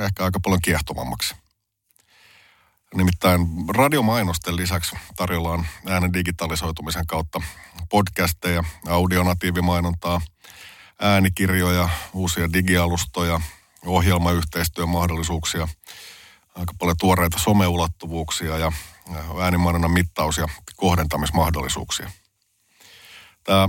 ehkä aika paljon kiehtovammaksi. Nimittäin radiomainosten lisäksi tarjolla on äänen digitalisoitumisen kautta podcasteja, audionatiivimainontaa, äänikirjoja, uusia digialustoja, ohjelmayhteistyön mahdollisuuksia, aika paljon tuoreita someulottuvuuksia ja äänimainonnan mittaus- ja kohdentamismahdollisuuksia. Tämä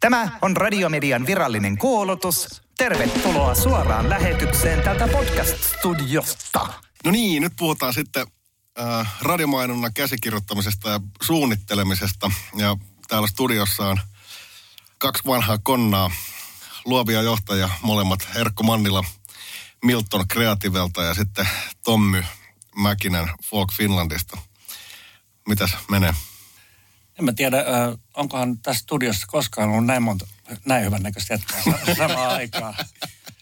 Tämä on Radiomedian virallinen kuulutus. Tervetuloa suoraan lähetykseen tältä podcast-studiosta. No niin, nyt puhutaan sitten äh, radiomainonnan käsikirjoittamisesta ja suunnittelemisesta. Ja täällä studiossa on kaksi vanhaa konnaa, luovia johtajia, molemmat Erkko Mannila Milton Creativelta ja sitten Tommy Mäkinen Folk Finlandista. Mitäs menee? En mä tiedä, äh, onkohan tässä studiossa koskaan ollut näin monta, näin hyvän näköistä jätkää sa- samaan aikaan.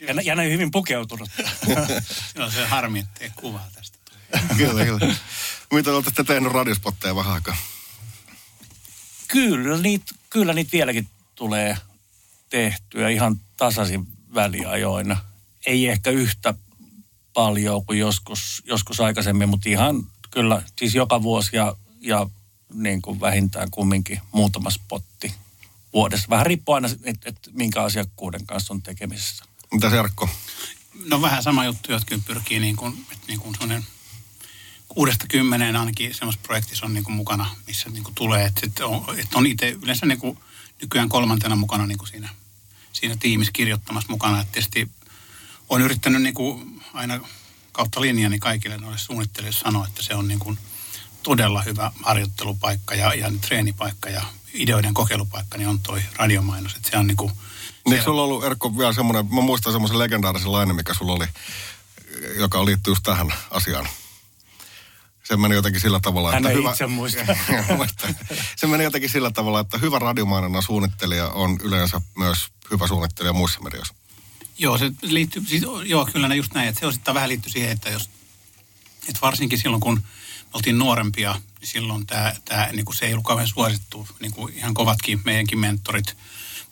Ja, ja näin hyvin pukeutunut. Joo, se harmi, ettei kuvaa tästä. kyllä, kyllä. Mitä olette sitten tehnyt radiospotteja vähän aikaa? kyllä, niitä, kyllä niitä vieläkin tulee tehtyä ihan tasaisin väliajoina. Ei ehkä yhtä paljon kuin joskus, joskus aikaisemmin, mutta ihan kyllä siis joka vuosi ja, ja niin kuin vähintään kumminkin muutama spotti vuodessa. Vähän riippuu aina, että et minkä asiakkuuden kanssa on tekemisissä. Mitäs Jarkko? No vähän sama juttu, jotka pyrkii niin kuin, että niin kuin sellainen kuudesta kymmeneen ainakin semmoisessa projektissa on niin kuin mukana, missä niin kuin tulee, että, että on, että on itse yleensä niin kuin nykyään kolmantena mukana niin kuin siinä, siinä tiimissä kirjoittamassa mukana. Että tietysti olen yrittänyt niin kuin aina kautta linjani kaikille noille suunnittelijoille sanoa, että se on niin kuin todella hyvä harjoittelupaikka ja, ja treenipaikka ja ideoiden kokeilupaikka, niin on toi radiomainos. Että se on niin kuin, Niin eikö sulla ollut, Erkko, vielä semmoinen, mä muistan semmoisen legendaarisen lainen, mikä sulla oli, joka liittyy just tähän asiaan. Se meni jotenkin sillä tavalla, Hän että hyvä... itse muista. Muistan. se meni jotenkin sillä tavalla, että hyvä radiomainonnan suunnittelija on yleensä myös hyvä suunnittelija muissa medioissa. Joo, se liittyy, siis, joo, kyllä ne just näin, että se osittain vähän liittyy siihen, että jos, että varsinkin silloin kun oltiin nuorempia, niin silloin tämä, tämä niin kuin se ei ollut kauhean suosittu, niin kuin ihan kovatkin meidänkin mentorit,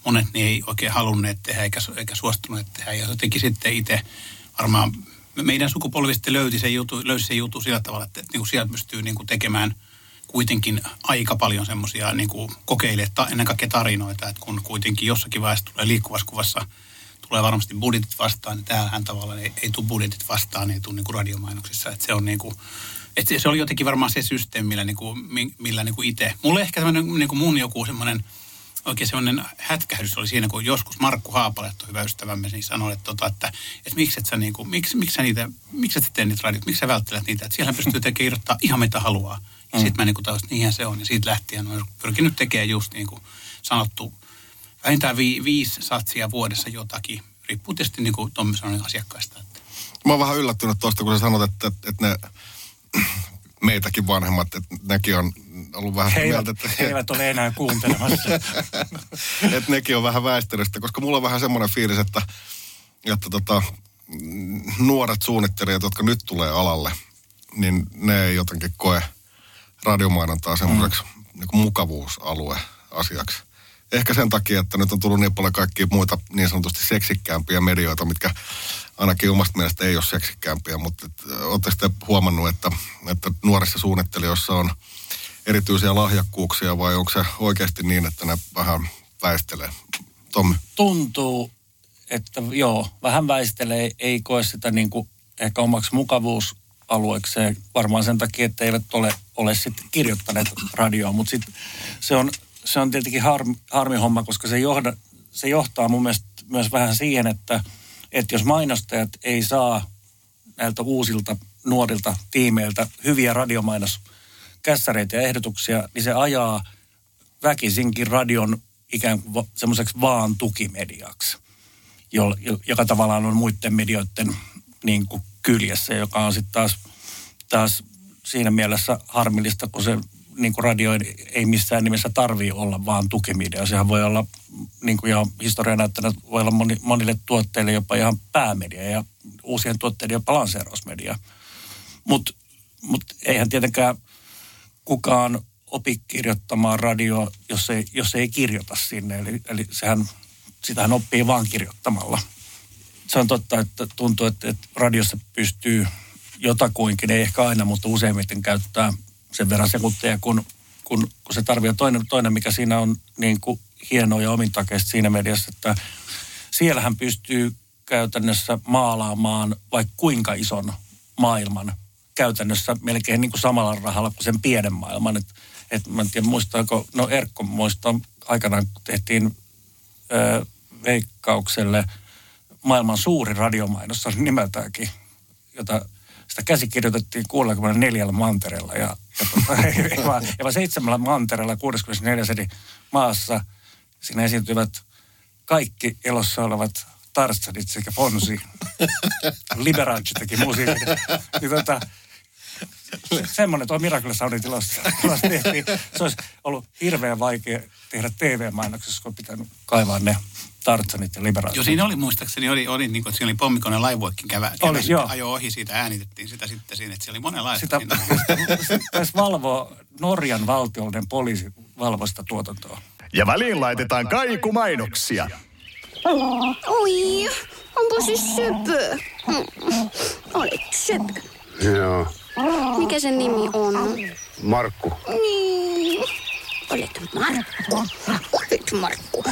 monet niin ei oikein halunneet tehdä eikä, eikä suostuneet tehdä. Ja jotenkin sitten itse varmaan meidän sukupolvista löyti se jutu, löysi se jutu sillä tavalla, että niin kuin sieltä pystyy niin kuin tekemään kuitenkin aika paljon semmoisia niin kuin kokeilee ta, ennen kaikkea tarinoita, että kun kuitenkin jossakin vaiheessa tulee liikkuvassa kuvassa tulee varmasti budjetit vastaan, niin täällähän tavallaan ei, ei tule budjetit vastaan, ei tule niin kuin radiomainoksissa, että se on niin kuin, että se oli jotenkin varmaan se systeemi, millä, niin kuin, mi- millä niin kuin itse. Mulla ehkä tämmöinen niin kuin mun joku semmoinen oikein semmoinen hätkähdys oli siinä, kun joskus Markku Haapalehto, hyvä ystävämme, niin sanoi, että, tota, että, että miksi et sä, niin kuin, miksi, miksi sä niitä, miksi et tee niitä radiot, miksi sä välttelet niitä, että siellä pystyy tekemään irrottaa ihan mitä haluaa. Ja mm. sitten mä niin kuin taas, niinhän se on. Ja siitä lähtien on pyrkinyt tekemään just niin kuin sanottu, vähintään vi, viisi satsia vuodessa jotakin. Riippuu tietysti niin kuin Tommi sanoi asiakkaista. Että. Mä oon vähän yllättynyt tuosta, kun sä sanot, että, että ne meitäkin vanhemmat, että nekin on ollut vähän He mieltä, että, he eivät ole enää kuuntelemassa. että nekin on vähän väistynyt, koska mulla on vähän semmoinen fiilis, että, että tota, nuoret suunnittelijat, jotka nyt tulee alalle, niin ne ei jotenkin koe radiomainontaa semmoiseksi mm. niin mukavuusalue asiaksi. Ehkä sen takia, että nyt on tullut niin paljon kaikkia muita niin sanotusti seksikkäämpiä medioita, mitkä ainakin omasta mielestä ei ole seksikkäämpiä, mutta olette sitten huomannut, että, että nuorissa suunnittelijoissa on erityisiä lahjakkuuksia vai onko se oikeasti niin, että ne vähän väistelee? Tommi. Tuntuu, että joo, vähän väistelee, ei koe sitä niin kuin ehkä omaksi mukavuusalueekseen. Varmaan sen takia, että eivät ole, ole sitten kirjoittaneet radioon, mutta sitten se on, se on tietenkin harmi, harmi homma, koska se, johda, se johtaa mun mielestä myös vähän siihen, että, että jos mainostajat ei saa näiltä uusilta nuorilta tiimeiltä hyviä radiomainoskässäreitä ja ehdotuksia, niin se ajaa väkisinkin radion ikään kuin semmoiseksi vaan tukimediaksi, jo, joka tavallaan on muiden medioiden niin kuin kyljessä, joka on sitten taas, taas siinä mielessä harmillista, kun se niin kuin radio ei, missään nimessä tarvii olla vaan tukimedia. Sehän voi olla, niin kuin jo historia näyttänyt, voi olla moni, monille tuotteille jopa ihan päämedia ja uusien tuotteiden jopa lanseerausmedia. Mutta mut eihän tietenkään kukaan opi kirjoittamaan radio, jos ei, jos ei kirjoita sinne. Eli, eli sehän, sitähän oppii vaan kirjoittamalla. Se on totta, että tuntuu, että, että radiossa pystyy jotakuinkin, ei ehkä aina, mutta useimmiten käyttää sen verran sekunteja, kun, kun, kun se tarvitsee. Toinen, toinen, mikä siinä on niin kuin hienoa ja omintakeista siinä mediassa, että siellähän pystyy käytännössä maalaamaan vaikka kuinka ison maailman käytännössä melkein niin kuin samalla rahalla kuin sen pienen maailman. Et, et mä en tiedä muistaako, no Erkko muistaa aikanaan, kun tehtiin ö, Veikkaukselle maailman suuri radiomainos, oli nimeltäänkin, jota sitä käsikirjoitettiin 64 mantereella ja, ja, seitsemällä mantereella 64 eri maassa siinä esiintyvät kaikki elossa olevat Tarzanit sekä Fonsi. Liberace teki musiikin. Niin tota, semmoinen tuo Miracle Soundin tilassa, tehtiin. Se olisi ollut hirveän vaikea tehdä TV-mainoksessa, kun on pitänyt kaivaa ne Tarzanit ja Liberace. Joo, siinä oli muistaakseni, oli, oli niin kuin, että siinä oli pommikone laivoikin kävä, kävä Oli, joo. ajo ohi siitä, äänitettiin sitä sitten siinä, että siellä oli monenlaista. Sitä siinä. taisi valvoa Norjan valtiollinen poliisi valvoista tuotantoa. Ja väliin laitetaan kaikumainoksia. Oi, onpa siis söpö. Olet söpö. Joo. Mikä sen nimi on? Markku. Niin. Olet Markku. Olet Markku.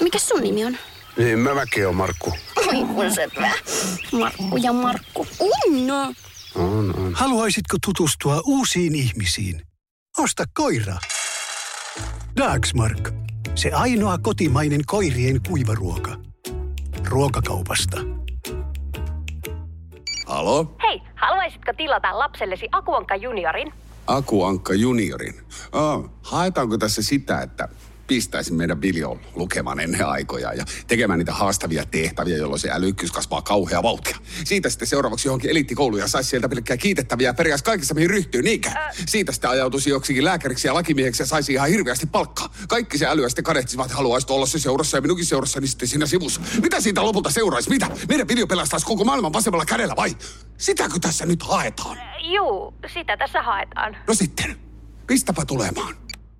Mikä sun nimi on? Niin, mä mäkin on Markku. Oi kun söpö. Markku ja Markku. Unno. On, on. Haluaisitko tutustua uusiin ihmisiin? Osta koira. Dagsmark. Se ainoa kotimainen koirien kuivaruoka. Ruokakaupasta. Halo? Hei, haluaisitko tilata lapsellesi Akuankka juniorin? Akuankka juniorin. Oh, haetaanko tässä sitä, että pistäisin meidän Viljo lukemaan ennen aikoja ja tekemään niitä haastavia tehtäviä, jolloin se älykkyys kasvaa kauhea vauhtia. Siitä sitten seuraavaksi johonkin eliittikouluun ja saisi sieltä pelkkää kiitettäviä ja periaatteessa kaikessa mihin ryhtyy, niinkö? Siitä sitten ajautuisi joksikin lääkäriksi ja lakimieheksi ja saisi ihan hirveästi palkkaa. Kaikki se älyä sitten kadehtisivat, haluaisit olla se seurassa ja minunkin seurassa, niin sitten siinä sivussa. Mitä siitä lopulta seuraisi? Mitä? Meidän Viljo pelastaisi koko maailman vasemmalla kädellä vai? Sitäkö tässä nyt haetaan? Juu, sitä tässä haetaan. No sitten, pistäpä tulemaan.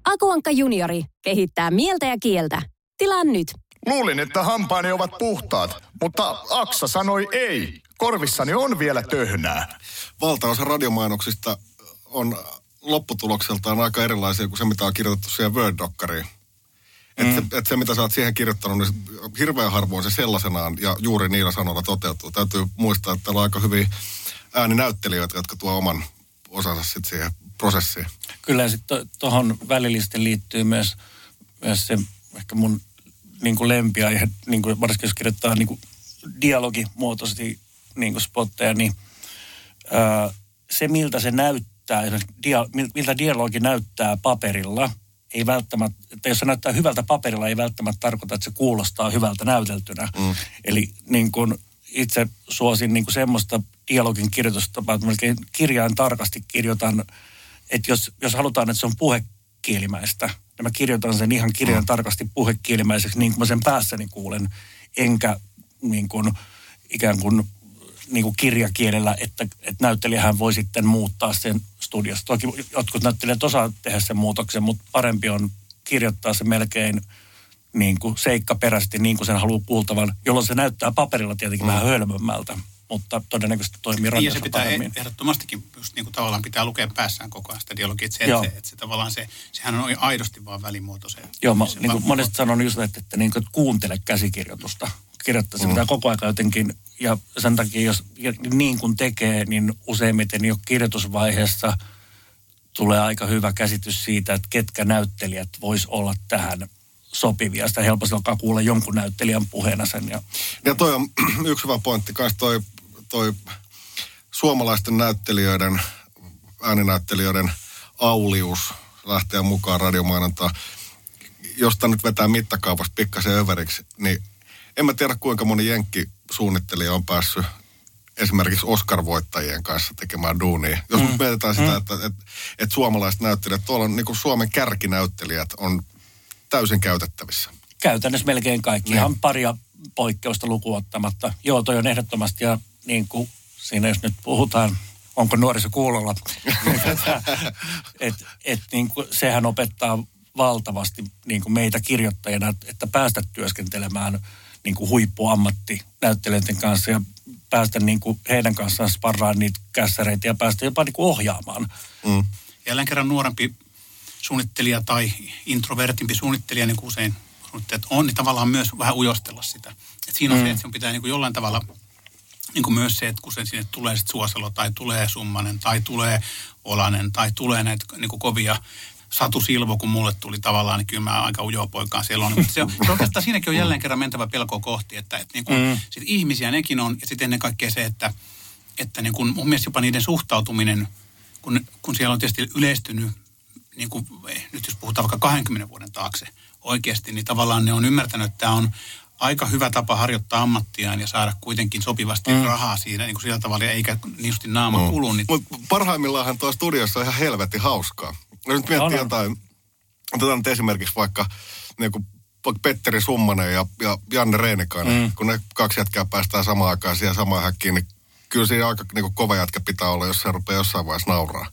Akuankka juniori kehittää mieltä ja kieltä. Tilaa nyt. Luulin, että hampaani ovat puhtaat, mutta Aksa sanoi ei. Korvissani on vielä töhnää. Valtaosa radiomainoksista on lopputulokseltaan aika erilaisia kuin se, mitä on kirjoitettu siihen Word-dokkariin. Et, mm. se, et se, mitä sä oot siihen kirjoittanut, niin hirveän harvoin se sellaisenaan ja juuri niillä sanoilla toteutuu. Täytyy muistaa, että täällä on aika hyviä ääninäyttelijöitä, jotka tuo oman osansa sitten siihen prosessiin. Kyllä sitten tuohon välillisesti liittyy myös, myös se ehkä mun niin kuin lempiaihe, niin kuin varsinkin jos kirjoittaa niin kuin dialogimuotoisesti niin kuin spotteja, niin ää, se miltä se näyttää, esimerkiksi dia, miltä dialogi näyttää paperilla, ei välttämättä, että jos se näyttää hyvältä paperilla, ei välttämättä tarkoita, että se kuulostaa hyvältä näyteltynä. Mm. Eli niin kuin itse suosin niin kuin semmoista dialogin kirjoitustapaa, että melkein kirjain tarkasti kirjoitan, että jos, jos halutaan, että se on puhekielimäistä, niin mä kirjoitan sen ihan kirjain mm. tarkasti puhekielimäiseksi, niin kuin mä sen päässäni kuulen, enkä niin kuin, ikään kuin, niin kuin kirjakielellä, että, että näyttelijähän voi sitten muuttaa sen studiossa. Toki jotkut näyttelijät osaa tehdä sen muutoksen, mutta parempi on kirjoittaa se melkein niin kuin seikkaperäisesti niin kuin sen haluaa kuultavan, jolloin se näyttää paperilla tietenkin mm. vähän hölmömmältä mutta todennäköisesti toimii niin, ja se pitää paremmin. ehdottomastikin just niin kuin tavallaan pitää lukea päässään koko ajan sitä dialogia, että se, että, se, että se tavallaan se, sehän on aidosti vaan välimuoto se. Joo, mä niin kuin monesti sanon just, että, että, niin kuin, kuuntele käsikirjoitusta. Kirjoittaa se mm. pitää koko ajan jotenkin, ja sen takia jos niin kuin tekee, niin useimmiten jo kirjoitusvaiheessa tulee aika hyvä käsitys siitä, että ketkä näyttelijät vois olla tähän sopivia. Sitä helposti alkaa kuulla jonkun näyttelijän puheena sen. Ja, ja toi on yksi hyvä pointti kanssa toi, toi suomalaisten näyttelijöiden, ääninäyttelijöiden aulius lähteä mukaan radiomainontaan. Josta nyt vetää mittakaavasta pikkasen överiksi, niin en mä tiedä kuinka moni jenkki suunnittelija on päässyt esimerkiksi Oscar-voittajien kanssa tekemään duunia. Jos mm. mietitään sitä, mm. että, että, että suomalaiset näyttelijät, tuolla on niin kuin Suomen kärkinäyttelijät on täysin käytettävissä. Käytännössä melkein kaikki, niin. ihan paria poikkeusta lukuottamatta. Joo, toi on ehdottomasti ja niin kuin siinä jos nyt puhutaan, onko nuoriso kuulolla, että et, niin kuin, sehän opettaa valtavasti niin kuin meitä kirjoittajina, että päästä työskentelemään niin kuin huippuammattinäyttelijöiden kanssa ja päästä niin kuin heidän kanssaan sparraan niitä kässäreitä ja päästä jopa niin kuin ohjaamaan. Mm. Jälleen kerran nuorempi suunnittelija tai introvertimpi suunnittelija, niin kuin usein suunnittelijat on, niin tavallaan myös vähän ujostella sitä. Et siinä on mm. se, että sen pitää niin kuin jollain tavalla niin kuin myös se, että kun sen sinne tulee sit Suoselo tai tulee Summanen tai tulee Olanen tai tulee näitä niin kuin kovia Satu Silvo, kun mulle tuli tavallaan, niin kyllä mä aika ujoa poikaan siellä on. Mutta se on, se oikeastaan siinäkin on jälleen kerran mentävä pelkoa kohti, että, että niin kuin, mm. sit ihmisiä nekin on, ja sitten ennen kaikkea se, että, että niin kuin, mun mielestä jopa niiden suhtautuminen, kun, kun siellä on tietysti yleistynyt niin kuin, nyt jos puhutaan vaikka 20 vuoden taakse oikeasti, niin tavallaan ne on ymmärtänyt, että tämä on aika hyvä tapa harjoittaa ammattiaan ja saada kuitenkin sopivasti mm. rahaa siinä niin kuin sillä tavalla, eikä niisti naama mm. kulu. Niin... Mutta parhaimmillaan tuossa studiossa on ihan helvetin hauskaa. Jos nyt miettii jotain, otetaan nyt esimerkiksi vaikka niin kuin vaikka Petteri Summanen ja, ja Janne Reinikainen, mm. kun ne kaksi jätkää päästään samaan aikaan siihen samaan häkkiin, niin kyllä siinä aika niin kuin kova jätkä pitää olla, jos se rupeaa jossain vaiheessa nauraa.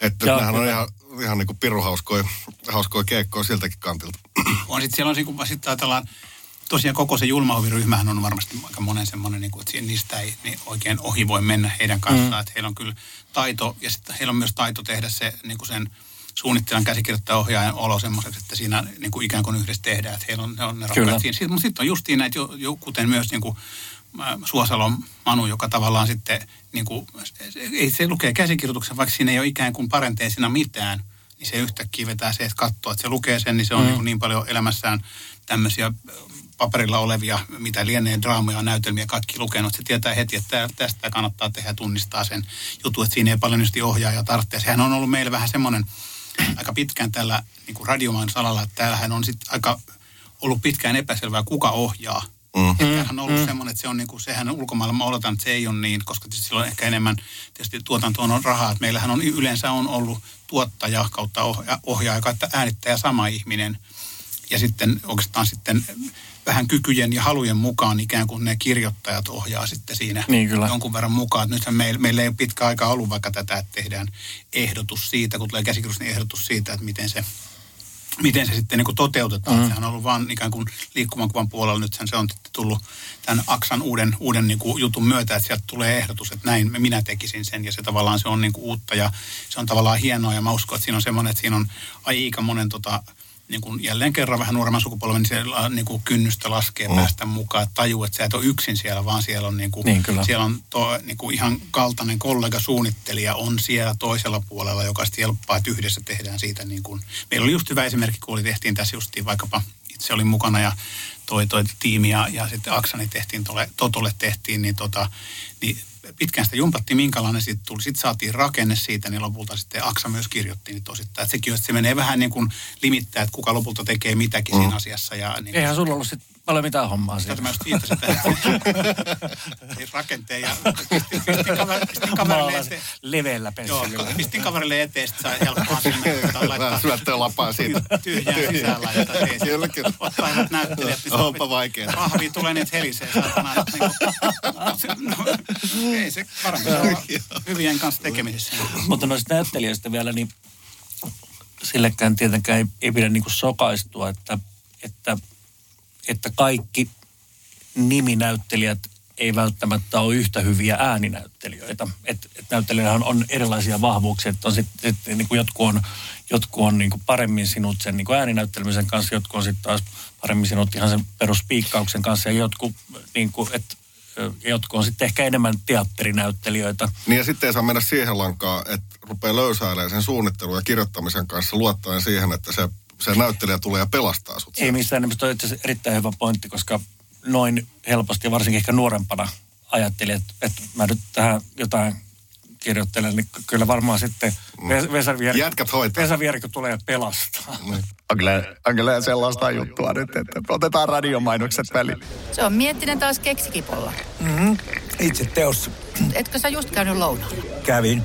Että Joo, nehän on ihan, ihan niin kuin piruhauskoja hauskoja keikkoja siltäkin kantilta. On sitten siellä on, niin kun sitten ajatellaan, tosiaan koko se julmahoviryhmähän on varmasti aika monen semmoinen, niin kuin, että niistä ei niin oikein ohi voi mennä heidän kanssaan. Mm. Että heillä on kyllä taito, ja sitten heillä on myös taito tehdä se niin kuin sen suunnittelijan käsikirjoittajan ohjaajan olo semmoiseksi, että siinä niin kuin ikään kuin yhdessä tehdään, että heillä on, ne on ne rakkaat siinä. Sitten, mutta sitten on justiin näitä, jo, jo, kuten myös niin kuin Suosalon Manu, joka tavallaan sitten, niin kuin, ei se lukee käsikirjoituksen, vaikka siinä ei ole ikään kuin parenteesina mitään, niin se yhtäkkiä vetää se, että katsoo, että se lukee sen, niin se on mm. niin, niin paljon elämässään tämmöisiä paperilla olevia, mitä lienee draamoja, näytelmiä, kaikki lukenut. Se tietää heti, että tästä kannattaa tehdä tunnistaa sen jutun, että siinä ei paljon ohjaaja tarvitse. Sehän on ollut meillä vähän semmoinen aika pitkään tällä niin kuin radiomaan salalla, että täällähän on sitten aika ollut pitkään epäselvää, kuka ohjaa. Mm. Tämähän on ollut mm. semmoinen, että se on niin kuin, sehän ulkomailla, mä oletan, että se ei ole niin, koska sillä on ehkä enemmän, tietysti tuotantoon on rahaa, että meillähän on yleensä on ollut tuottaja kautta ohjaaja, ohjaaja kautta äänittäjä sama ihminen. Ja sitten oikeastaan sitten vähän kykyjen ja halujen mukaan ikään kuin ne kirjoittajat ohjaa sitten siinä niin, kyllä. jonkun verran mukaan. Nythän meillä, meillä ei ole pitkä aika ollut vaikka tätä, että tehdään ehdotus siitä, kun tulee käsikirjoitus, niin ehdotus siitä, että miten se miten se sitten niin kuin toteutetaan. Mm. Sehän on ollut vain ikään kuin liikkuvan kuvan puolella. Nythän se on tullut tämän Aksan uuden, uuden niin kuin jutun myötä, että sieltä tulee ehdotus, että näin minä tekisin sen. Ja se tavallaan se on niin kuin uutta ja se on tavallaan hienoa. Ja mä uskon, että siinä on semmoinen, että siinä on aika monen tota, niin kuin jälleen kerran vähän nuoremman sukupolven, niin siellä niin kuin kynnystä laskee mm. päästä mukaan. Tajuu, että sä et ole yksin siellä, vaan siellä on, niin kuin, niin, siellä on to, niin kuin ihan kaltainen kollega suunnittelija on siellä toisella puolella, joka sitten helppaa, että yhdessä tehdään siitä. Niin kuin. Meillä oli just hyvä esimerkki, kun oli tehtiin tässä justiin vaikkapa itse olin mukana ja toi, toi tiimi ja, ja sitten Aksani tehtiin, tolle, Totolle tehtiin, niin, tota, niin pitkään sitä jumpattiin, minkälainen siitä tuli. Sitten saatiin rakenne siitä, niin lopulta sitten Aksa myös kirjoitti niin tosittain. Että sekin että se menee vähän niin kuin limittää, että kuka lopulta tekee mitäkin mm. siinä asiassa. Ja, niin Eihän sulla ollut sitten paljon mitään hommaa siinä. mä just viittasin tähän. Ei rakenteen ja pistin, kaver, pistin kaverille eteen. leveällä Joo, pensselillä. pistin kaverille eteen, sitten sai helppoa sinne. laittaa Syöttöä lapaa siitä. tyhjää sisään laittaa. Ei se- Kyllä, kyllä. Ottaa hyvät näyttelijät. niin Onpa vaikeaa. Rahvia tulee niitä helisee, saatana. niinku- se- no, Ei se varmaan se on hyvien kanssa tekemisissä. Mutta noista näyttelijöistä vielä, niin sillekään tietenkään ei, ei pidä niin sokaistua, että, että, että kaikki niminäyttelijät ei välttämättä ole yhtä hyviä ääninäyttelijöitä. Et, et on erilaisia vahvuuksia, että on sitten sit, niin kuin jotkut on, jotkut on niin kuin paremmin sinut sen niin kuin ääninäyttelemisen kanssa, jotkut on sitten taas paremmin sinut ihan sen peruspiikkauksen kanssa ja jotkut, niin kuin, et, jotkut on sitten ehkä enemmän teatterinäyttelijöitä. Niin ja sitten ei saa mennä siihen lankaan, että rupeaa löysäilemään sen suunnittelun ja kirjoittamisen kanssa luottaen siihen, että se, se näyttelijä tulee ja pelastaa sut. Ei missään nimessä, toi itse erittäin hyvä pointti, koska noin helposti ja varsinkin ehkä nuorempana ajattelin, että, että mä nyt tähän jotain kirjoittelen, niin ky- kyllä varmaan sitten Ves- Vesa Vierikko, Jätkät hoitaa. Vesa Vierikko tulee pelastaa. On kyllä, on kyllä sellaista juttua nyt, että otetaan radiomainokset väliin. Se on Miettinen taas keksikipolla. Mm, itse teossa. Etkö sä just käynyt lounaalla? Kävin.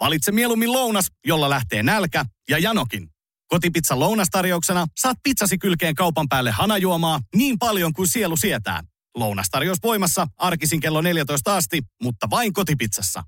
Valitse mieluummin lounas, jolla lähtee nälkä ja janokin. Kotipizza lounastarjouksena saat pizzasi kylkeen kaupan päälle hanajuomaa niin paljon kuin sielu sietää. Lounastarjous voimassa arkisin kello 14 asti, mutta vain kotipizzassa.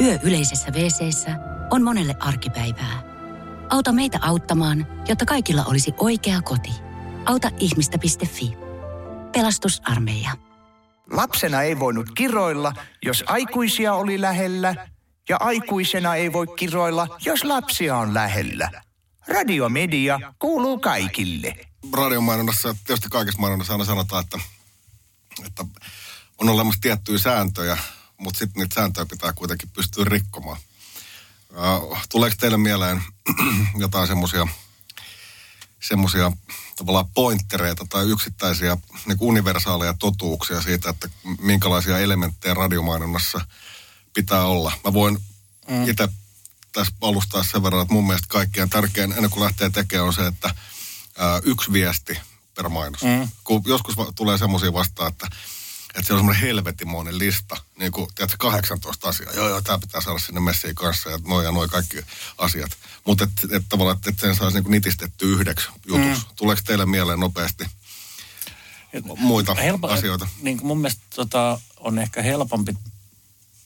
Yö yleisessä wc on monelle arkipäivää. Auta meitä auttamaan, jotta kaikilla olisi oikea koti. Auta ihmistä.fi. Pelastusarmeija. Lapsena ei voinut kiroilla, jos aikuisia oli lähellä, ja aikuisena ei voi kiroilla, jos lapsia on lähellä. Radiomedia kuuluu kaikille. radiomainonnassa ja tietysti kaikessa mainonnassa aina sanotaan, että, että on olemassa tiettyjä sääntöjä, mutta sitten niitä sääntöjä pitää kuitenkin pystyä rikkomaan. Tuleeko teille mieleen jotain semmoisia semmoisia tavallaan pointtereita tai yksittäisiä niin universaaleja totuuksia siitä, että minkälaisia elementtejä radiomainonnassa pitää olla. Mä voin mm. itse tässä alustaa sen verran, että mun mielestä kaikkein tärkein ennen kuin lähtee tekemään on se, että ää, yksi viesti per mainos. Mm. Kun joskus va- tulee semmoisia vastaan, että, että siellä on semmoinen helvetimoinen lista, niin kuin tiedätkö, 18 asiaa. Joo, joo, tämä pitää saada sinne messiin kanssa ja noin ja noin kaikki asiat. Mutta et, et, tavallaan, että et sen saisi niin kuin nitistetty yhdeksi jutuksi. Mm. Tuleeko teille mieleen nopeasti muita Helpo- asioita? Niin kuin mun mielestä tota, on ehkä helpompi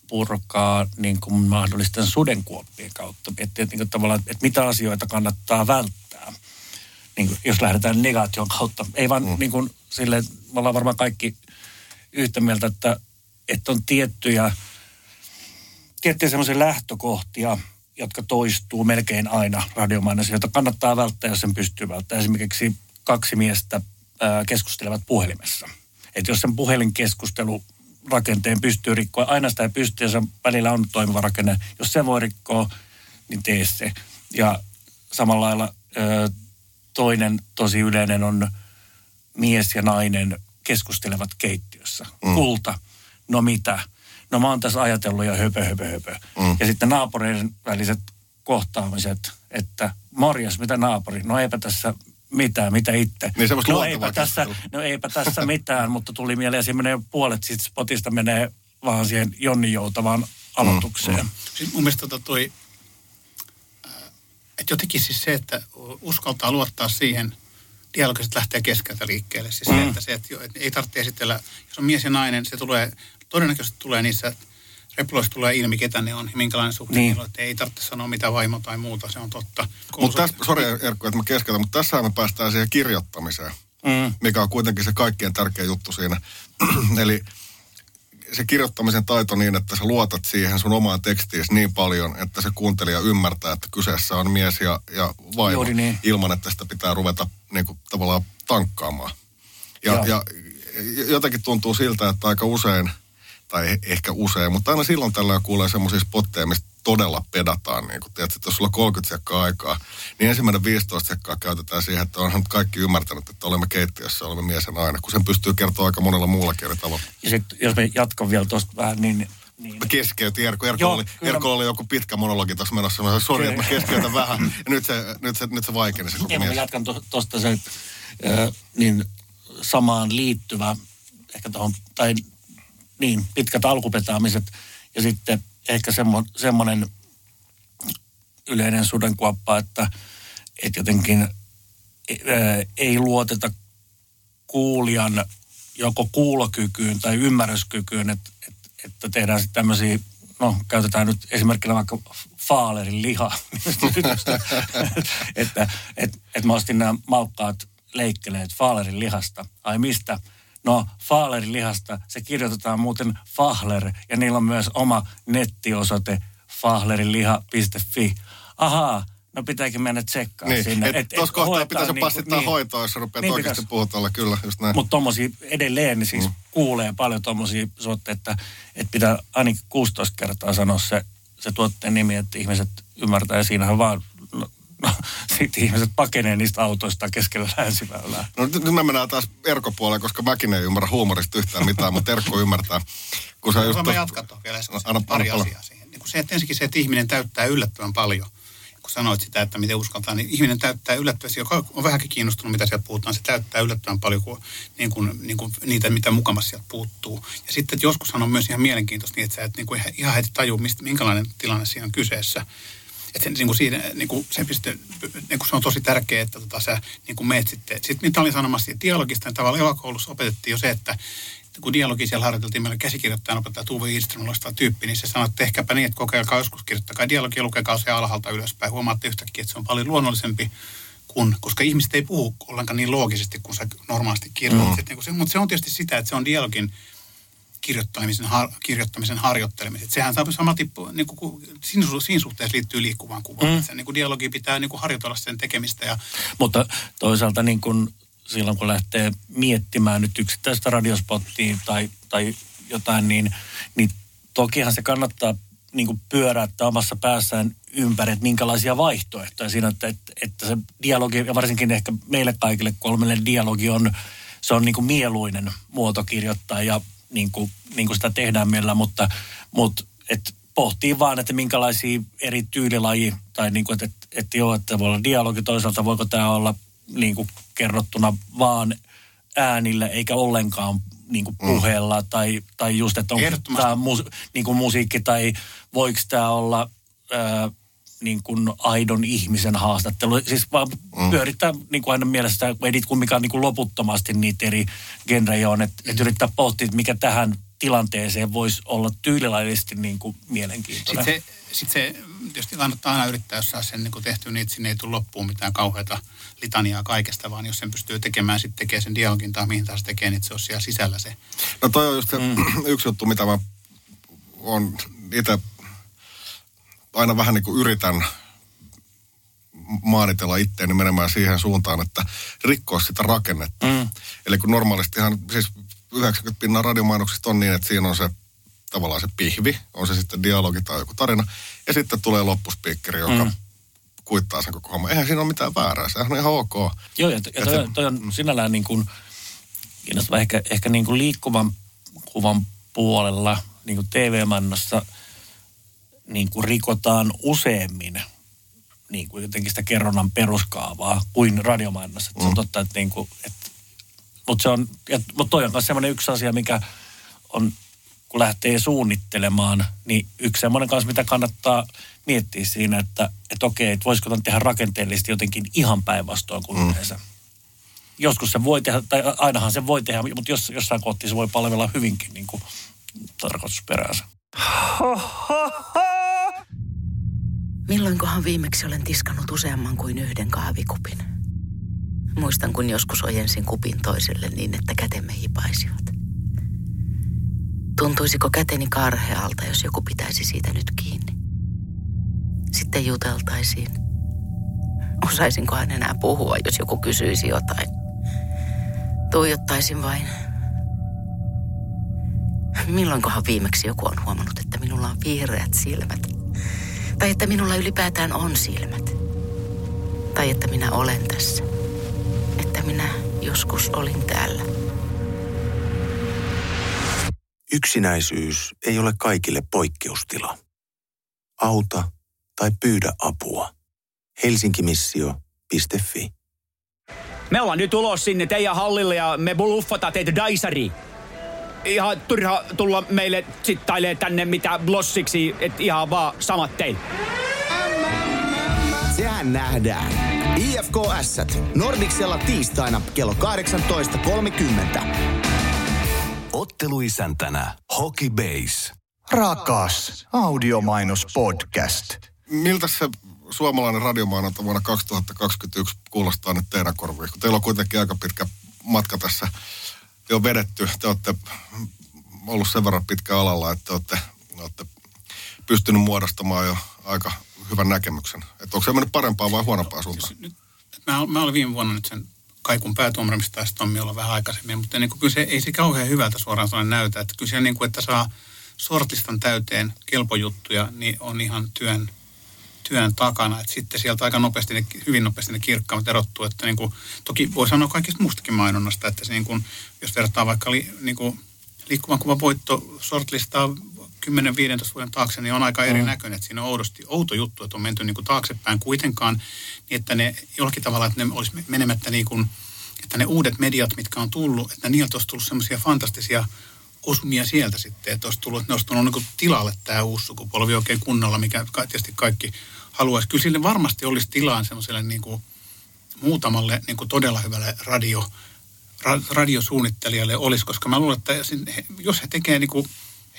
purkaa niin kuin mahdollisten sudenkuoppien kautta. Miettiä, niin kuin tavallaan, että mitä asioita kannattaa välttää. Niin kuin, jos lähdetään negaation kautta. Ei vaan mm. niin kuin, sille, me ollaan varmaan kaikki yhtä mieltä, että, että on tiettyjä, tiettyjä semmoisia lähtökohtia, jotka toistuu melkein aina radiomainossa, joita kannattaa välttää, jos sen pystyy välttämään. Esimerkiksi kaksi miestä keskustelevat puhelimessa. Että jos sen puhelinkeskustelu rakenteen pystyy rikkoa, aina sitä ei pysty ja se välillä on toimiva rakenne. Jos se voi rikkoa, niin tee se. Ja samalla lailla toinen tosi yleinen on mies ja nainen keskustelevat keittiössä. Mm. Kulta, no mitä? No mä oon tässä ajatellut ja höpö, höpö, höpö. Mm. Ja sitten naapureiden väliset kohtaamiset, että morjas, mitä naapuri? No eipä tässä mitään, mitä itse. Niin no, luontevaa eipä tässä, no eipä tässä mitään, mutta tuli mieleen, siinä menee puolet siitä spotista menee vaan siihen Jonni Joutavaan aloitukseen. Mm, Siis mun mielestä tota toi, että jotenkin siis se, että uskaltaa luottaa siihen, dialogit lähtee keskeltä liikkeelle. Siis mm. se, että, se, että, jo- että ei tarvitse esitellä, jos on mies ja nainen, se tulee, todennäköisesti tulee niissä repuloissa tulee ilmi, ketä ne on ja minkälainen suhde Niin. on. Että ei tarvitse sanoa mitä vaimo tai muuta, se on totta. Mutta tässä, sori Erkko, että mä keskeytän, mutta tässä me päästään siihen kirjoittamiseen, Mm. mikä on kuitenkin se kaikkein tärkein juttu siinä. Eli se kirjoittamisen taito niin, että sä luotat siihen sun omaan tekstiin niin paljon, että se kuuntelija ymmärtää, että kyseessä on mies ja, ja vaimo, Juuri niin. ilman että sitä pitää ruveta niin kuin, tavallaan tankkaamaan. Ja, Joo. ja jotenkin tuntuu siltä, että aika usein, tai eh- ehkä usein, mutta aina silloin tällöin kuulee semmoisia spotteja, mistä todella pedataan. Niin kun, tiedätkö, että jos sulla on 30 sekkaa aikaa, niin ensimmäinen 15 sekkaa käytetään siihen, että onhan nyt kaikki ymmärtänyt, että olemme keittiössä, olemme mies ja nainen, kun sen pystyy kertoa aika monella muulla eri tavalla. Ja sitten jos me jatkan vielä tuosta vähän, niin Mä keskeytin, Erko. Erko, Joo, oli, kyllä. Oli joku pitkä monologi tuossa menossa. Mä sanoin, sori, että mä keskeytän vähän. Ja nyt se, nyt se, nyt se vaikeni se koko mä jatkan tuosta se, ö, niin samaan liittyvä, ehkä tuohon, tai niin, pitkät alkupetaamiset ja sitten ehkä semmo, semmoinen yleinen sudenkuoppa, että, että jotenkin ö, ei luoteta kuulijan joko kuulokykyyn tai ymmärryskykyyn, että, että, tehdään sitten tämmöisiä, no käytetään nyt esimerkkinä vaikka faalerin liha, että et, et mä ostin nämä maukkaat leikkeleet faalerin lihasta. Ai mistä? No, faalerin lihasta, se kirjoitetaan muuten Fahler, ja niillä on myös oma nettiosoite fahlerinliha.fi. Ahaa, no pitääkin mennä tsekkaa Niin, sinne. et, tuossa kohtaa pitäisi niin, passittaa niin, hoitoa, jos rupeat niin oikeasti pitäisi. puhutella. Kyllä, just näin. Mutta tommosia edelleen niin siis mm. kuulee paljon tommosia suotteita, että, että pitää ainakin 16 kertaa sanoa se, se tuotteen nimi, että ihmiset ymmärtää. Ja siinähän vaan, no, no sitten ihmiset pakenee niistä autoista keskellä länsiväylää. No nyt, nyt me mennään taas Erko-puolelle, koska mäkin ei ymmärrä huumorista yhtään mitään, mutta Erkko ymmärtää. Kun sä just Mä tos- jatkan tuohon vielä äsken. Anna- pari anna asiaa siihen. Niin kuin se, että ensinnäkin se, että ihminen täyttää yllättävän paljon. Kun sanoit sitä, että miten uskaltaa, niin ihminen täyttää yllättävästi, joka on vähänkin kiinnostunut, mitä sieltä puhutaan, se täyttää yllättävän paljon kuin, niin kuin, niin kuin niitä, mitä mukamassa sieltä puuttuu. Ja sitten että joskushan on myös ihan mielenkiintoista niin, että sä et niin kuin ihan heti taju, mistä, minkälainen tilanne siinä on kyseessä. Että niin kuin siinä, niin kuin se, piste, niin kuin se on tosi tärkeää, että tota, sä niin kuin meet sitten. Sitten mitä olin sanomassa siitä dialogista, niin tavallaan evakoulussa opetettiin jo se, että kun dialogi siellä harjoiteltiin, meillä käsikirjoittajan opettaja Tuve Ilström, loistava tyyppi, niin se sanoi, että tehkääpä niin, että kokeilkaa joskus kirjoittakaa dialogia, lukekaa se alhaalta ylöspäin. Huomaatte yhtäkkiä, että se on paljon luonnollisempi kuin, koska ihmiset ei puhu ollenkaan niin loogisesti kuin sä normaalisti kirjoitat. Mm. Niin se, mutta se on tietysti sitä, että se on dialogin kirjoittamisen, har, kirjoittamisen harjoittelemisen. Sehän saa sama tippu, niin kuin, siinä, siinä suhteessa liittyy liikkuvaan kuvaan. Mm. Niin kuin dialogi pitää niin kuin harjoitella sen tekemistä ja Mutta toisaalta niin kun, silloin kun lähtee miettimään nyt yksittäistä radiospottia tai, tai jotain, niin, niin tokihan se kannattaa niin kuin pyöräyttää omassa päässään ympäri, että minkälaisia vaihtoehtoja siinä, että, että, että se dialogi, ja varsinkin ehkä meille kaikille kolmelle dialogi on, se on niin kuin mieluinen muoto kirjoittaa ja niin kuin, niin kuin sitä tehdään meillä, mutta, mutta että pohtii vaan, että minkälaisia eri tyylilaji, tai niin kuin, että, että, että joo, että voi olla dialogi, toisaalta voiko tämä olla niin kuin kerrottuna vaan äänillä, eikä ollenkaan niin kuin puheella, mm. tai, tai just, että onko tämä mus, niin kuin musiikki, tai voiko tämä olla ää, niin kuin aidon ihmisen haastattelu. Siis vaan mm. pyörittää niin kuin aina mielessä, kun edit kumminkaan niin kuin loputtomasti niitä eri genrejä on, että, että yrittää pohtia, että mikä tähän tilanteeseen voisi olla tyylilaillisesti niin kuin mielenkiintoinen. Sitten se, sit se tietysti kannattaa aina yrittää, jos saa sen niin kuin tehty niin, että sinne ei tule loppuun mitään kauheata litaniaa kaikesta, vaan jos sen pystyy tekemään, sitten tekee sen dialogin tai mihin taas tekee, niin se on siellä sisällä se. No toi on just se mm. yksi juttu, mitä mä on itse aina vähän niin kuin yritän maanitella itteeni menemään siihen suuntaan, että rikkoa sitä rakennetta. Mm. Eli kun normaalistihan siis 90 pinnan radiomainoksista on niin, että siinä on se tavallaan se pihvi, on se sitten dialogi tai joku tarina, ja sitten tulee loppuspiikkeri, joka mm. kuittaa sen koko homman. Eihän siinä ole mitään väärää, sehän on ihan ok. Joo, ja, ja toi, toi on sinällään niin kuin, kiinnostava ehkä, ehkä niin kuin liikkuvan kuvan puolella, niin kuin TV-mannossa, niin kuin rikotaan useammin niin kuin jotenkin sitä kerronnan peruskaavaa kuin radiomainossa. Mm. Se on totta, että, niin kuin, että mutta se on, ja, mutta toi on myös semmoinen yksi asia, mikä on, kun lähtee suunnittelemaan, niin yksi semmoinen kanssa, mitä kannattaa miettiä siinä, että, että okei, että voisiko tämän tehdä rakenteellisesti jotenkin ihan päinvastoin kuin mm. yleensä. Joskus se voi tehdä, tai ainahan se voi tehdä, mutta jos, jossain kohti se voi palvella hyvinkin niin kuin tarkoitusperäänsä. Milloinkohan viimeksi olen tiskannut useamman kuin yhden kahvikupin? Muistan, kun joskus ojensin kupin toiselle niin, että kätemme hipaisivat. Tuntuisiko käteni karhealta, jos joku pitäisi siitä nyt kiinni? Sitten juteltaisiin. Osaisinkohan enää puhua, jos joku kysyisi jotain? Tuijottaisin vain. Milloinkohan viimeksi joku on huomannut, että minulla on vihreät silmät? Tai että minulla ylipäätään on silmät? Tai että minä olen tässä? Että minä joskus olin täällä? Yksinäisyys ei ole kaikille poikkeustila. Auta tai pyydä apua. Helsinkimissio.fi Me ollaan nyt ulos sinne teidän hallille ja me bluffata teitä Daisari. Ihan turha tulla meille sittailee tänne mitä blossiksi, et ihan vaan samat teille. Sehän nähdään. IFKS. Nordicsella tiistaina kello 18.30. Otteluisäntänä Hockey Base. Rakas audiomainos podcast. Miltä se suomalainen radiomainonta vuonna 2021 kuulostaa nyt teidän korviin? Kun teillä on kuitenkin aika pitkä matka tässä jo vedetty. Te olette ollut sen verran pitkä alalla, että te olette, olette pystynyt muodostamaan jo aika hyvän näkemyksen. Että onko se mennyt parempaa vai huonompaa suuntaan? Mä, mä olin viime vuonna nyt sen kaikun päätuomari, mistä taisi Tommi olla vähän aikaisemmin, mutta niin kuin, kyllä se, ei se kauhean hyvältä suoraan sanoen näytä. Että kyllä se niin kuin, että saa sortistan täyteen kelpojuttuja, niin on ihan työn, työn takana. Että sitten sieltä aika nopeasti, ne, hyvin nopeasti ne kirkkaammat erottuu. Että niin kuin, toki voi sanoa kaikista muustakin mainonnasta, että se niin kuin, jos vertaa vaikka li, niin kuin, liikkuvan kuvan voitto sortlistaa 10-15 vuoden taakse, niin on aika erinäköinen. Että siinä on oudosti, outo juttu, että on menty niin kuin taaksepäin kuitenkaan, niin että ne jollakin tavalla, että ne olisi menemättä niin kuin, että ne uudet mediat, mitkä on tullut, että niiltä olisi tullut semmoisia fantastisia osumia sieltä sitten, että olisi tullut, että ne olisi tullut niin kuin tilalle tämä uusi sukupolvi oikein kunnolla, mikä tietysti kaikki haluaisi. Kyllä sille varmasti olisi tilaa semmoiselle niin kuin muutamalle niin kuin todella hyvälle radio, ra, radiosuunnittelijalle olisi, koska mä luulen, että jos he tekee niin kuin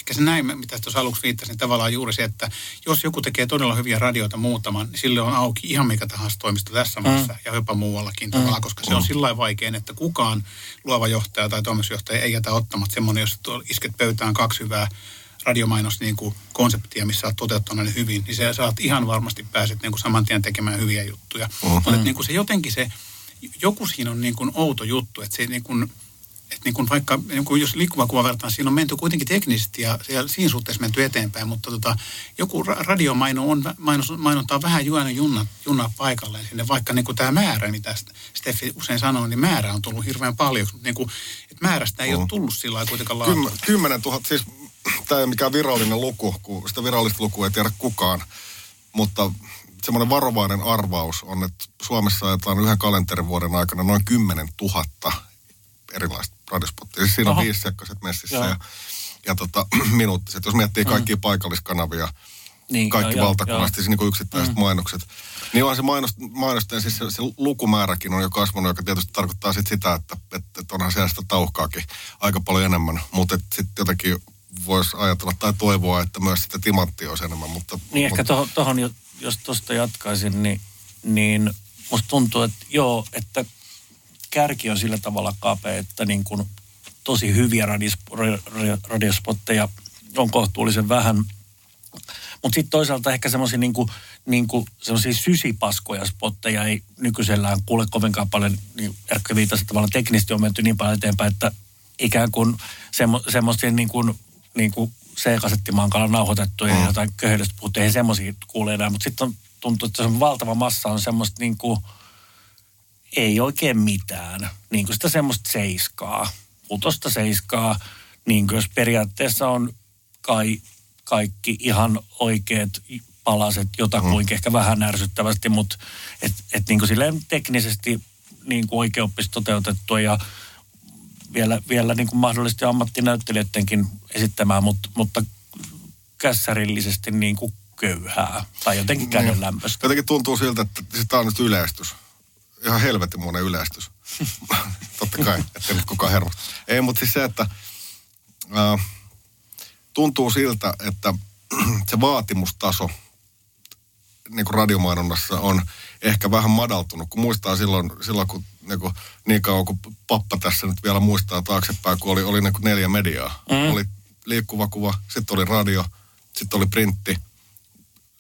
ehkä se näin, mitä tuossa aluksi viittasin, niin tavallaan juuri se, että jos joku tekee todella hyviä radioita muutaman, niin sille on auki ihan mikä tahansa toimisto tässä maassa mm. ja jopa muuallakin mm. tavallaan, koska se on mm. sillä vaikein, että kukaan luova johtaja tai toimitusjohtaja ei jätä ottamatta semmoinen, jos isket pöytään kaksi hyvää radiomainos niin kuin konseptia, missä olet toteuttanut ne hyvin, niin se saat ihan varmasti pääset niin kuin saman tien tekemään hyviä juttuja. Mm-hmm. Mutta niin kuin se jotenkin se, joku siinä on niin kuin outo juttu, että se niin kuin, niin kuin vaikka, niin kuin jos liikkuva kuva vertaan, siinä on menty kuitenkin teknisesti ja, ja siinä suhteessa menty eteenpäin, mutta tota, joku radiomaino on, mainos, mainontaa vähän juona junna, junna paikalleen sinne, vaikka niin kuin tämä määrä, mitä Steffi usein sanoo, niin määrä on tullut hirveän paljon. Niin kuin, että määrästä ei mm. ole tullut sillä lailla kuitenkaan laatua. Kymmenen tuhat, siis tämä ei ole mikään virallinen luku, kun sitä virallista lukua ei tiedä kukaan, mutta semmoinen varovainen arvaus on, että Suomessa ajetaan yhden kalenterivuoden aikana noin 10 000 erilaista radiospottia. Siis siinä on viisi messissä ja, ja tota, minuuttiset. Jos miettii kaikkia mm. paikalliskanavia, niin, kaikki joo, valtakunnallisesti, siis niin yksittäiset mm. mainokset, niin on se mainos, mainosten, siis se, se lukumääräkin on jo kasvanut, joka tietysti tarkoittaa sit sitä, että, että, että onhan siellä sitä tauhkaakin aika paljon enemmän, mutta sitten jotenkin voisi ajatella tai toivoa, että myös sitä timanttia olisi enemmän. Mutta, niin mutta... ehkä tuohon, tohon, jos tuosta jatkaisin, niin, niin musta tuntuu, että joo, että kärki on sillä tavalla kapea, että niin kuin tosi hyviä radiospotteja on kohtuullisen vähän. Mutta sitten toisaalta ehkä semmoisia niinku, niinku, sysipaskoja spotteja ei nykyisellään kuule kovinkaan paljon, niin Erkkä viitasi tavallaan teknisesti on menty niin paljon eteenpäin, että ikään kuin semmo, semmoisia niin kuin, niin kuin C-kasettimankalla nauhoitettuja mm. ja jotain köhöllistä puhuttu, ei semmoisia kuule enää, mutta sitten tuntuu, että se on valtava massa on semmoista niin kuin, ei oikein mitään. Niin kuin sitä semmoista seiskaa, putosta seiskaa, niin kuin jos periaatteessa on kai kaikki ihan oikeat palaset jotakuinkin, mm. ehkä vähän ärsyttävästi, mutta et, et niin kuin silleen teknisesti niin kuin oikeoppisesti toteutettua ja vielä, vielä niin kuin mahdollisesti ammattinäyttelijöidenkin esittämään, mutta, mutta kässärillisesti niin kuin köyhää tai jotenkin käden niin. lämpöistä. Jotenkin tuntuu siltä, että tämä on nyt yleistys. Ihan helvetinmoinen yleistys. Totta kai, että nyt kukaan hermosta. Ei, mutta siis se, että äh, tuntuu siltä, että se vaatimustaso niin kuin radiomainonnassa on ehkä vähän madaltunut, kun muistaa silloin, silloin kun niin, kuin, niin kauan kuin pappa tässä nyt vielä muistaa taaksepäin, kun oli, oli niin kuin neljä mediaa. Mm. Oli liikkuva kuva, sitten oli radio, sitten oli printti,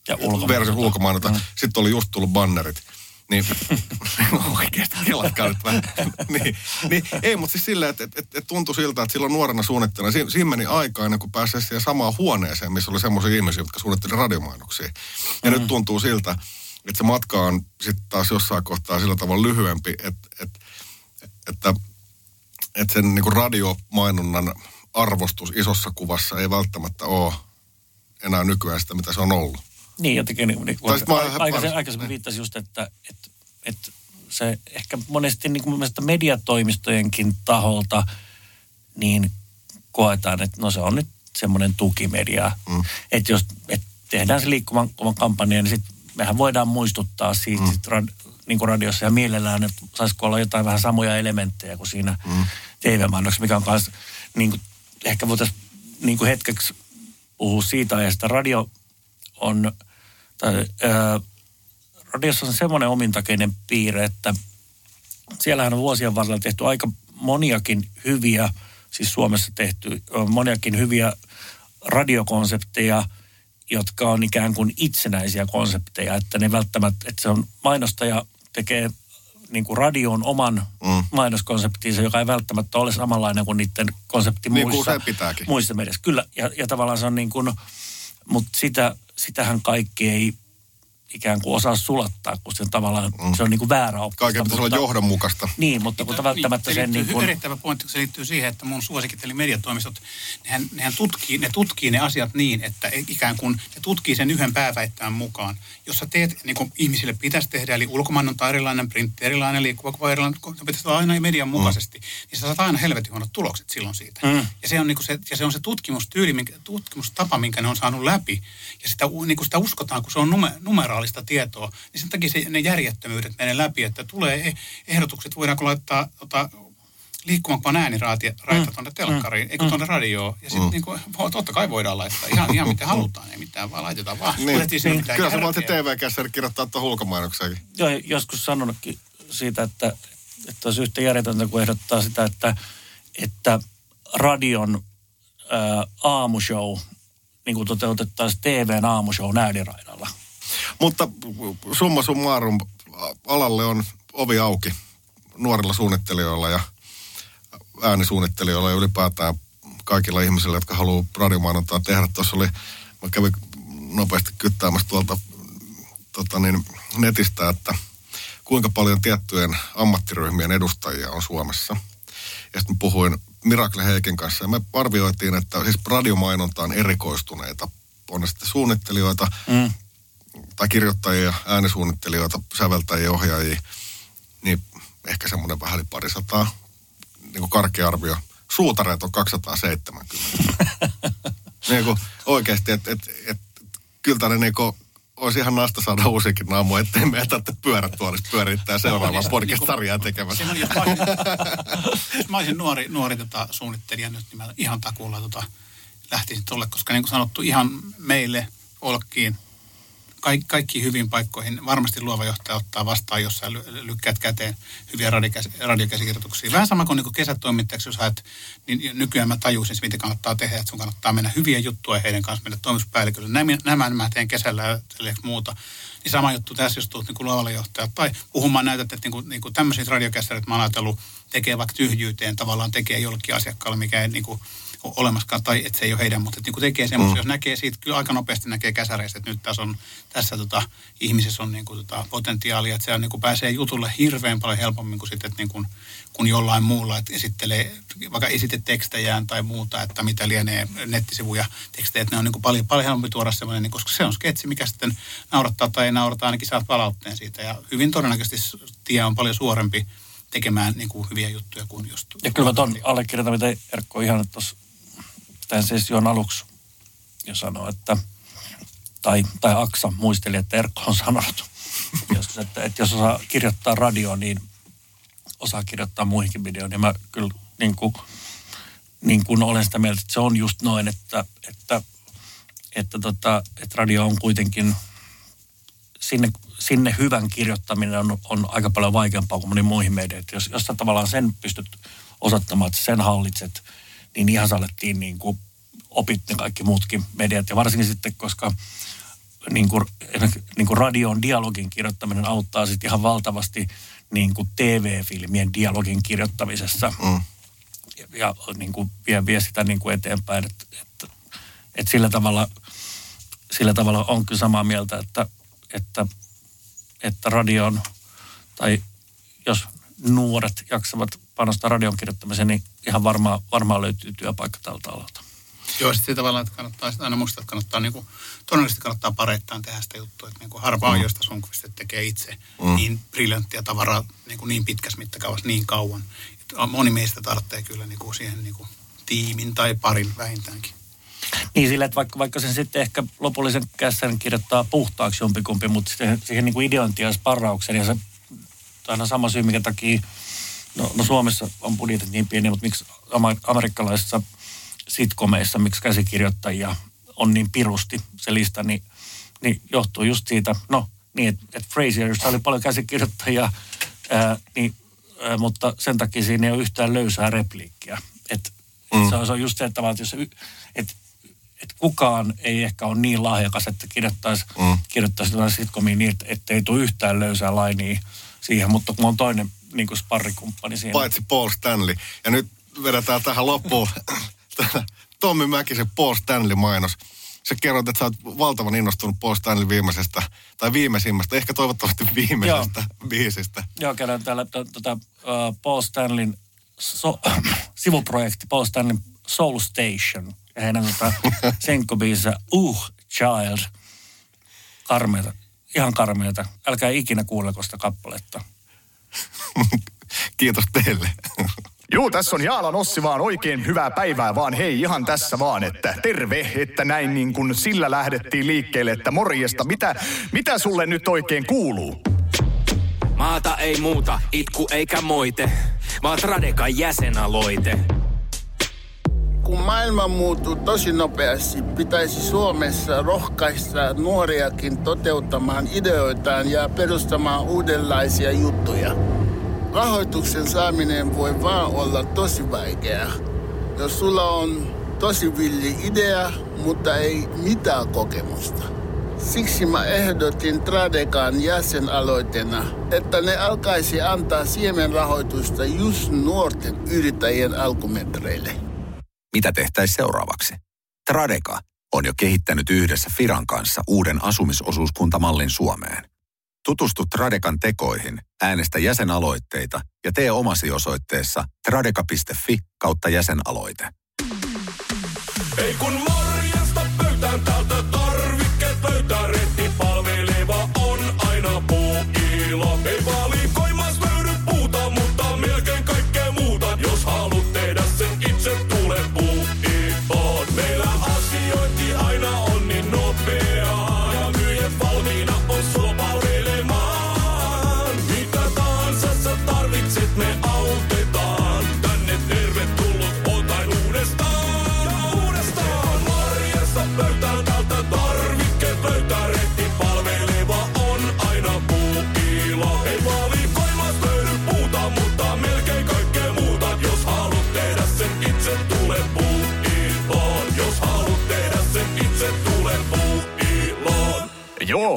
ja versio ulkomainonta, mm. sitten oli just tullut bannerit. Niin, oikeasti kelatkaa nyt vähän. niin, niin, ei, mutta siis silleen, että et, et, et tuntui siltä, että silloin nuorena suunnittelijana, siinä, siinä meni aika ennen kuin pääsee siihen samaan huoneeseen, missä oli semmoisia ihmisiä, jotka suunnitteli radiomainoksia. Ja mm. nyt tuntuu siltä, että se matka on sitten taas jossain kohtaa sillä tavalla lyhyempi, että, että, että, että sen niin radiomainonnan arvostus isossa kuvassa ei välttämättä ole enää nykyään sitä, mitä se on ollut. Niin, jotenkin niin, niin aikaisemmin, aikaisemmin, aikaisemmin viittasin just, että, että, että se ehkä monesti niin kuin mediatoimistojenkin taholta niin koetaan, että no se on nyt semmoinen tukimedia. Mm. Että jos että tehdään se liikkuvan kampanja, niin sitten mehän voidaan muistuttaa siitä mm. sit rad, niin kuin radiossa ja mielellään, että saisiko olla jotain vähän samoja elementtejä kuin siinä mm. TV-mainoksessa, mikä on myös niin kuin, ehkä voitaisiin niin kuin hetkeksi puhua siitä ajasta. Radio on tai, ää, radiossa on semmoinen omintakeinen piirre, että siellähän on vuosien varrella tehty aika moniakin hyviä, siis Suomessa tehty moniakin hyviä radiokonsepteja, jotka on ikään kuin itsenäisiä konsepteja, että ne välttämättä, että se on mainostaja tekee niin kuin radion oman mm. mainoskonseptinsa, joka ei välttämättä ole samanlainen kuin niiden konsepti niin muissa, muissa mediassa. Kyllä, ja, ja tavallaan se on niin kuin, mutta sitä, sitähän kaikki ei ikään kuin osaa sulattaa, kun se tavallaan, mm. se on niin kuin väärä oppista. Kaiken pitäisi olla johdonmukaista. Niin, mutta kun välttämättä niin, sen niin kuin... Yrittävä pointti, se liittyy siihen, että mun suosikit eli mediatoimistot, nehän, nehän tutkii, ne tutkii ne asiat niin, että ikään kuin ne tutkii sen yhden pääväittämän mukaan. Jos sä teet, niin kuin ihmisille pitäisi tehdä, eli ulkomainonta erilainen, printti erilainen, liikkuva kuva erilainen, se pitäisi olla aina median mukaisesti, mm. niin sä saat aina helvetin huonot tulokset silloin siitä. Mm. Ja, se on niin kuin se, ja se on se tutkimustyyli, minkä, tutkimustapa, minkä ne on saanut läpi. Ja sitä, niin kuin sitä uskotaan, kun se on nume, numeraalista tietoa, niin sen takia se, ne järjettömyydet menee läpi, että tulee e- ehdotukset, voidaanko laittaa tota, liikkuvan ääniraita mm. tuonne telkkariin, mm. eikö tuonne radioon. Ja sitten mm. niin totta kai voidaan laittaa ihan, ihan mitä halutaan, ei mitään, vaan laitetaan vaan. Niin. niin. Kyllä se voitte TV-kässäri kirjoittaa tuon ulkomainokseenkin. Joo, joskus sanonutkin siitä, että, että olisi yhtä järjetöntä, kun ehdottaa sitä, että, että radion ää, aamushow niin kuin toteutettaisiin TVn aamushow ääniraidalla. Mutta summa summarum, alalle on ovi auki nuorilla suunnittelijoilla ja äänisuunnittelijoilla ja ylipäätään kaikilla ihmisillä, jotka haluaa radiomainontaa tehdä. Tuossa oli, mä kävin nopeasti kyttäämässä tuolta tota niin, netistä, että kuinka paljon tiettyjen ammattiryhmien edustajia on Suomessa. Ja sitten puhuin Miracle Heiken kanssa ja me arvioitiin, että siis radiomainontaan erikoistuneita on sitten suunnittelijoita, mm tai kirjoittajia, äänisuunnittelijoita, säveltäjiä, ohjaajia, niin ehkä semmoinen vähän yli parisataa, niin kuin karkea arvio. Suutareet on 270. niin kuin oikeasti, että et, et, kyllä tänne niin kuin, olisi ihan nasta saada uusikin naamu, ettei meidän tarvitse pyörät tuolla pyörittää seuraavaa podcast-sarjaa tekemässä. jos, mä olisin, jos mä olisin nuori, nuori tota, suunnittelija nyt, niin mä ihan takuulla tota, lähtisin tuolle, koska niin kuin sanottu, ihan meille, Olkkiin, kaikki, kaikki hyvin paikkoihin. Varmasti luova johtaja ottaa vastaan, jos sä lykkäät käteen hyviä radiokäsikirjoituksia. Vähän sama kuin, niin kuin kesätoimittajaksi, jos haet, niin nykyään mä tajusin, mitä kannattaa tehdä, että sun kannattaa mennä hyviä juttuja heidän kanssa, mennä toimituspäällikölle. Nämä, nämä mä teen kesällä ja muuta. Niin sama juttu tässä, jos tulet niin luovalle johtajalle. Tai puhumaan näytät, että niin kuin, niin kuin tämmöiset radiokässärit mä oon ajatellut tekee vaikka tyhjyyteen, tavallaan tekee jollekin asiakkaalle, mikä ei niin kuin, olemaskaan, tai että se ei ole heidän, mutta että niin tekee semmoisia, mm. jos näkee siitä, kyllä aika nopeasti näkee käsäreistä, että nyt tässä, on, tässä tota, ihmisessä on niin kuin, tota, potentiaalia, että se on, niin kuin, pääsee jutulle hirveän paljon helpommin kuin sitten, että niin kuin, kun jollain muulla, että esittelee vaikka esitetekstejään tai muuta, että mitä lienee nettisivuja tekstejä, että ne on niin kuin paljon, paljon helpompi tuoda semmoinen, niin, koska se on sketsi, mikä sitten naurattaa tai ei naurata, ainakin saat palautteen siitä. Ja hyvin todennäköisesti tie on paljon suorempi tekemään niin kuin hyviä juttuja kuin just... Ja kyllä mä ton allekirjoitan, mitä Erkko ihan tuossa tämän session aluksi ja sanoi, että, tai, tai Aksa muisteli, että Erkko on sanonut, jos, että, että jos osaa kirjoittaa radio, niin osaa kirjoittaa muihinkin videoihin. Ja mä kyllä niin kuin, niin kuin olen sitä mieltä, että se on just noin, että, että, että, tota, että radio on kuitenkin sinne, sinne hyvän kirjoittaminen on, on aika paljon vaikeampaa kuin moniin muihin medioihin. Jos, jos sä tavallaan sen pystyt osoittamaan, että sen hallitset, niin ihan sä alettiin niin kuin opit ne kaikki muutkin mediat. Ja varsinkin sitten, koska niin kuin, niin kuin radion dialogin kirjoittaminen auttaa sitten ihan valtavasti niin kuin TV-filmien dialogin kirjoittamisessa. Mm. Ja, ja niin kuin vie, vie sitä niin kuin eteenpäin. Että et, et sillä, tavalla, sillä tavalla on kyllä samaa mieltä, että, että, että radion, tai jos nuoret jaksavat panostaa radion kirjoittamiseen, niin ihan varmaan, varmaan löytyy työpaikka tältä alalta. Joo, sitten tavallaan, että kannattaa aina muistaa, että kannattaa niin kuin, todennäköisesti kannattaa pareittain tehdä sitä juttua, että niin kuin harva on, mm. josta Sundqvistit tekee itse mm. niin briljanttia tavaraa niin, kuin niin pitkässä mittakaavassa niin kauan. Että moni meistä tarvitsee kyllä niin kuin siihen niin kuin tiimin tai parin vähintäänkin. Niin sillä, että vaikka, vaikka sen sitten ehkä lopullisen kässän kirjoittaa puhtaaksi jompikumpi, mutta sitten siihen niin kuin ideointia ja sparrauksen ja se aina sama syy, mikä takia, no, no Suomessa on budjetit niin pieni, mutta miksi amerikkalaisissa sitkomeissa, miksi käsikirjoittajia on niin pirusti se lista, niin, niin johtuu just siitä, no niin, että et Frasierissa oli paljon käsikirjoittajia, ää, niin, ää, mutta sen takia siinä ei ole yhtään löysää repliikkiä. Et, mm. se, on, se on just se, että jos se, et, et kukaan ei ehkä ole niin lahjakas, että kirjoittaisi, mm. kirjoittaisi jotain sitkomiin niin, että ei tule yhtään löysää lainia siihen, mutta kun on toinen niin kuin sparrikumppani siinä. Paitsi Paul Stanley. Ja nyt vedetään tähän loppuun Tommi Mäkisen Paul Stanley-mainos. Sä kerroit, että sä oot valtavan innostunut Paul Stanley viimeisestä, tai viimeisimmästä, ehkä toivottavasti viimeisestä Joo. biisistä. Joo, käydään täällä tuota, uh, Paul Stanleyn so, sivuprojekti Paul Stanley Soul Station. Ja heidän tota, senkkobiisinsä Uh Child. Karmeita, ihan karmeita. Älkää ikinä kuunnelko sitä kappaletta. Kiitos teille. Joo, tässä on Jaalan Ossi vaan oikein hyvää päivää vaan. Hei, ihan tässä vaan, että terve, että näin niin kuin sillä lähdettiin liikkeelle, että morjesta. Mitä, mitä sulle nyt oikein kuuluu? Maata ei muuta, itku eikä moite, vaan Tradekan jäsenaloite. Kun maailma muuttuu tosi nopeasti, pitäisi Suomessa rohkaista nuoriakin toteuttamaan ideoitaan ja perustamaan uudenlaisia juttuja rahoituksen saaminen voi vaan olla tosi vaikea. Jos sulla on tosi villi idea, mutta ei mitään kokemusta. Siksi mä ehdotin Tradekan jäsenaloitena, että ne alkaisi antaa siemenrahoitusta just nuorten yrittäjien alkumetreille. Mitä tehtäisiin seuraavaksi? Tradeka on jo kehittänyt yhdessä Firan kanssa uuden asumisosuuskuntamallin Suomeen. Tutustu Tradekan tekoihin, äänestä jäsenaloitteita ja tee omasi osoitteessa tradeka.fi kautta jäsenaloite. Ei kun morjesta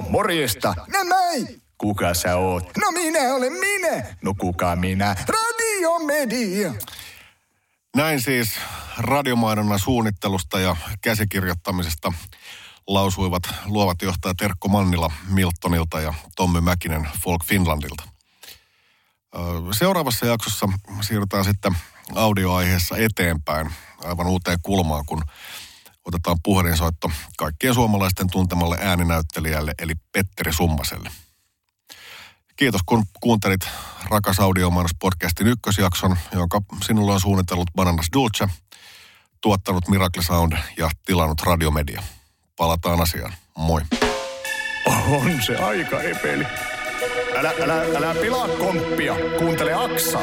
Morjesta. No näin. Kuka sä oot? No minä olen minä. No kuka minä? Radiomedia. Näin siis radiomainonnan suunnittelusta ja käsikirjoittamisesta lausuivat luovat johtaja Terkko Mannila Miltonilta ja Tommy Mäkinen Folk Finlandilta. Seuraavassa jaksossa siirrytään sitten audioaiheessa eteenpäin aivan uuteen kulmaan, kun otetaan puhelinsoitto kaikkien suomalaisten tuntemalle ääninäyttelijälle eli Petteri Summaselle. Kiitos kun kuuntelit Rakas Audiomainos podcastin ykkösjakson, jonka sinulle on suunnitellut Bananas Dulce, tuottanut Miracle Sound ja tilannut Radiomedia. Palataan asiaan. Moi. On se aika epeli. Älä, älä, älä pilaa komppia. Kuuntele Aksaa.